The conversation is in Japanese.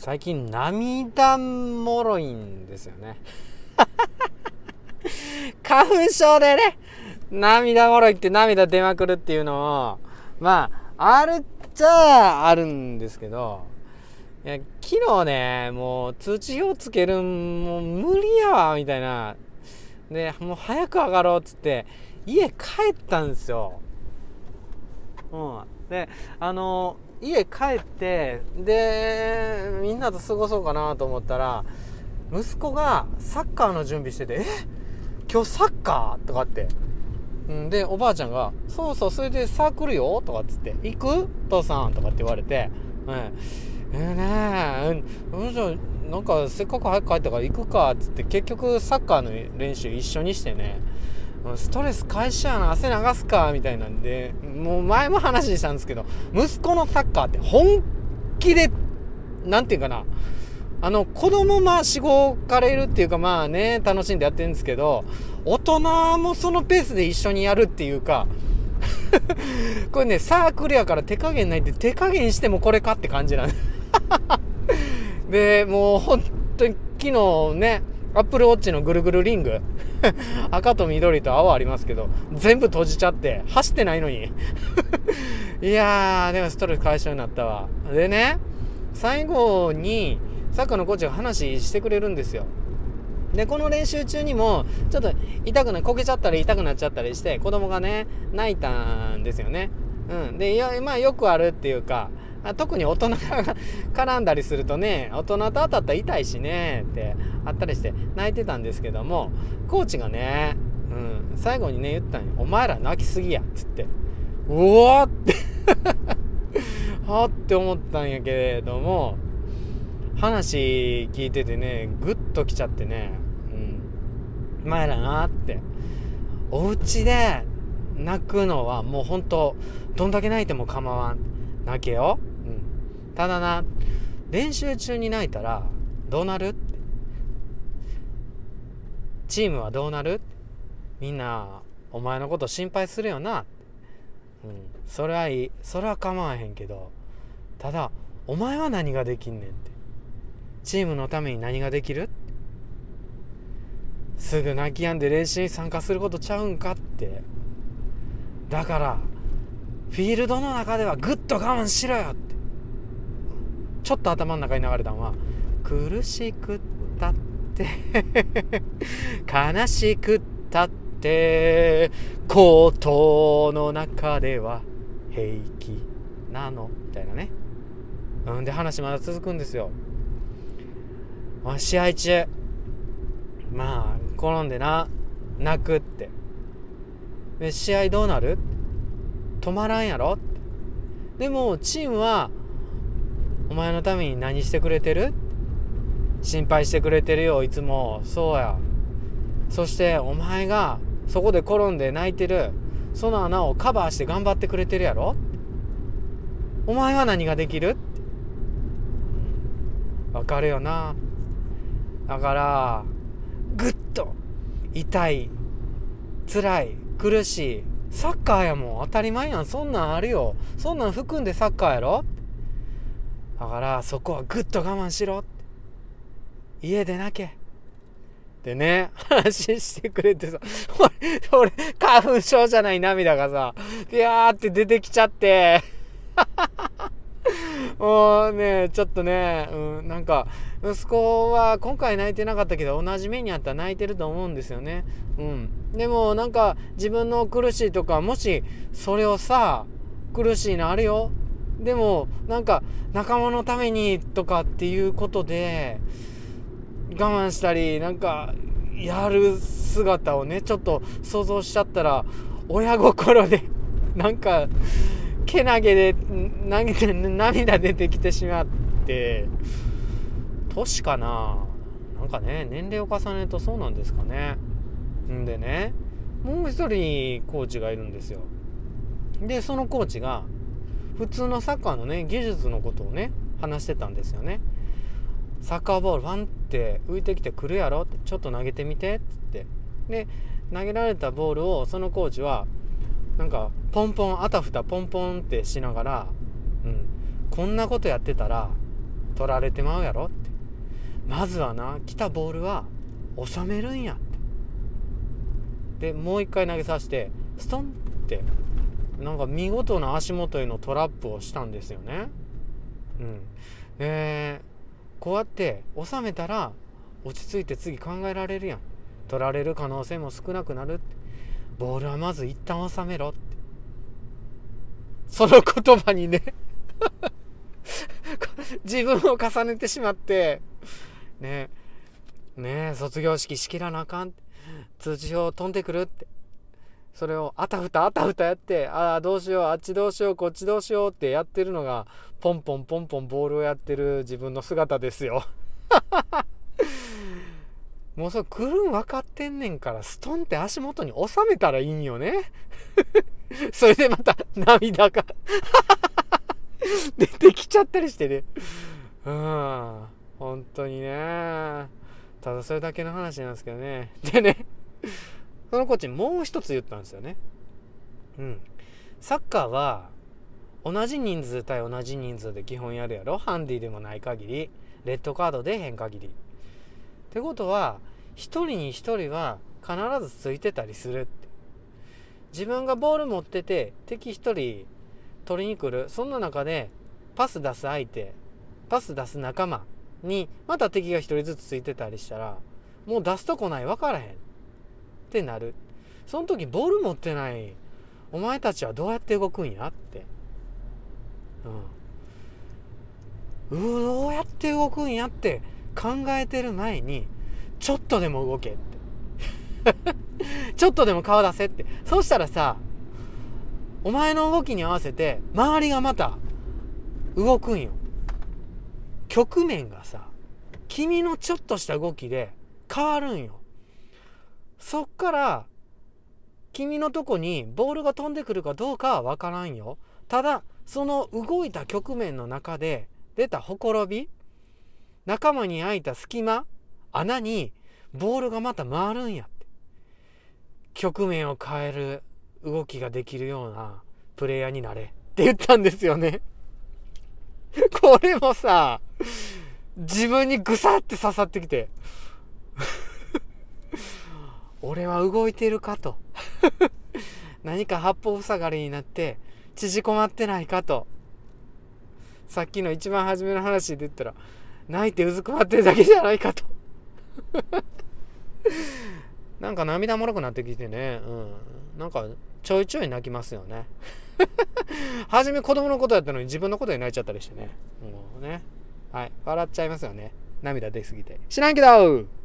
最近涙もろいんですよね。花粉症でね涙もろいって涙出まくるっていうのをまああるっちゃあるんですけどいや昨日ねもう通知表つけるもう無理やわみたいな。でもう早く上がろうっつって家帰ったんですよ。うん。であの家帰ってでみんなと過ごそうかなと思ったら息子がサッカーの準備してて「え？今日サッカー?」とかって。でおばあちゃんが「そうそうそれでサークルよ」とかっつって「行く？父さん」とかって言われて「うん、えー、ねえじゃなんかせっかく早く帰ったから行くか」っつって結局サッカーの練習一緒にしてね。ストレス解消やな汗流すかみたいなんでもう前も話したんですけど息子のサッカーって本気で何て言うかなあの子供まあしごかれるっていうかまあね楽しんでやってるんですけど大人もそのペースで一緒にやるっていうか これねサークルやから手加減ないって手加減してもこれかって感じなんで もう本当に昨日ねアップルウォッチのぐるぐるリング。赤と緑と青ありますけど全部閉じちゃって走ってないのに。いやーでもストレス解消になったわ。でね最後にサッカーのコーチが話してくれるんですよ。でこの練習中にもちょっと痛くなこけちゃったり痛くなっちゃったりして子供がね泣いたんですよね。うん。でいやまあよくあるっていうかあ特に大人が絡んだりするとね大人と当たったら痛いしねってあったりして泣いてたんですけどもコーチがね、うん、最後にね言ったんよ「お前ら泣きすぎや」っつって「うお!」ってはあって思ったんやけれども話聞いててねグッときちゃってね「うん、前らな」って。お家で泣くのはもうほんとどんだけ泣いても構わん。泣けよ。ただな練習中に泣いたらどうなる？チームはどうなる？みんなお前のこと心配するよな、うん、それはいい。それは構わへんけどただお前は何ができんねんって。チームのために何ができる？すぐ泣き止んで練習に参加することちゃうんかって。だからフィールドの中ではぐっと我慢しろよって。ちょっと頭の中に流れたのは苦しくったって 悲しくったってコートの中では平気なの。みたいなね。うんで話まだ続くんですよ、まあ、試合中。まあ転んでな泣くって。で試合どうなる？止まらんやろ？でもチームはお前のために何してくれてる？心配してくれてるよ。いつも。そうや。そしてお前がそこで転んで泣いてる。その穴をカバーして頑張ってくれてるやろ？お前は何ができる？わかるよな。だからぐっと痛い辛い苦しいサッカーやもん。当たり前やん。そんなんあるよ。そんなん含んでサッカーやろ？だからそこはぐっと我慢しろ家で泣けってね話してくれてさ 俺花粉症じゃない涙がさビャーって出てきちゃって。もうねちょっとね、うん、なんか息子は今回泣いてなかったけど同じ目にあったら泣いてると思うんですよね。うん。でもなんか自分の苦しいとかもしそれをさ苦しいのあるよ。でもなんか仲間のためにとかっていうことで我慢したりなんかやる姿をねちょっと想像しちゃったら親心でなんかけなげで涙出てきてしまって年かな。なんかね年齢を重ねるとそうなんですかね。んでねもう一人コーチがいるんですよ。でそのコーチが普通のサッカーのね技術のことをね話してたんですよね。サッカーボールファンって浮いてきてくるやろ？ってちょっと投げてみてっつって。で投げられたボールをそのコーチはなんかポンポンあたふたポンポンってしながら、うん、こんなことやってたら取られてまうやろって。まずはな来たボールは収めるんやって。でもう一回投げさせてストンってなんか見事な足元へのトラップをしたんですよね。うん、でこうやって収めたら落ち着いて次考えられるやん。取られる可能性も少なくなるって。ボールはまず一旦収めろって。その言葉にね。自分を重ねてしまって。ね。ね卒業式仕切らなあかん。通知表飛んでくるって。それをあたふたあたふたやってああどうしようあっちどうしようこっちどうしようってやってるのがポンポンポンポンボールをやってる自分の姿ですよ。もうそれ来るん分かってんねんからストンって足元に収めたらいいんよね。それでまた涙が 出てきちゃったりしてね。うん。本当にね。ただそれだけの話なんですけどね。でね。そのコーチもう一つ言ったんですよね。うん。サッカーは同じ人数対同じ人数で基本やるやろハンディでもない限りレッドカードでへん限り。ってことは一人に一人は必ずついてたりするって。自分がボール持ってて敵一人取りに来るそんな中でパス出す相手パス出す仲間にまた敵が一人ずつついてたりしたらもう出すとこない分からへんってなる。その時ボール持ってない。お前たちはどうやって動くんやって。うん。どうやって動くんやって。考えてる前にちょっとでも動けって。ちょっとでも顔出せって。そうしたらさお前の動きに合わせて周りがまた動くんよ。局面がさ君のちょっとした動きで変わるんよ。そっから君のとこにボールが飛んでくるかどうかは分からんよ。ただその動いた局面の中で出たほころび仲間に開いた隙間穴にボールがまた回るんやって。局面を変える動きができるようなプレイヤーになれ。って言ったんですよね。これもさ自分にぐさって刺さってきて。俺は動いてるかと。何か八方塞がりになって縮こまってないかと。さっきの一番初めの話で言ったら泣いてうずくまってるだけじゃないかと。なんか涙もろくなってきてね、うん、なんかちょいちょい泣きますよね。初め子供のことやったのに自分のことで泣いちゃったりしてね。もうね。はい。笑っちゃいますよね。涙出すぎて。知らんけど。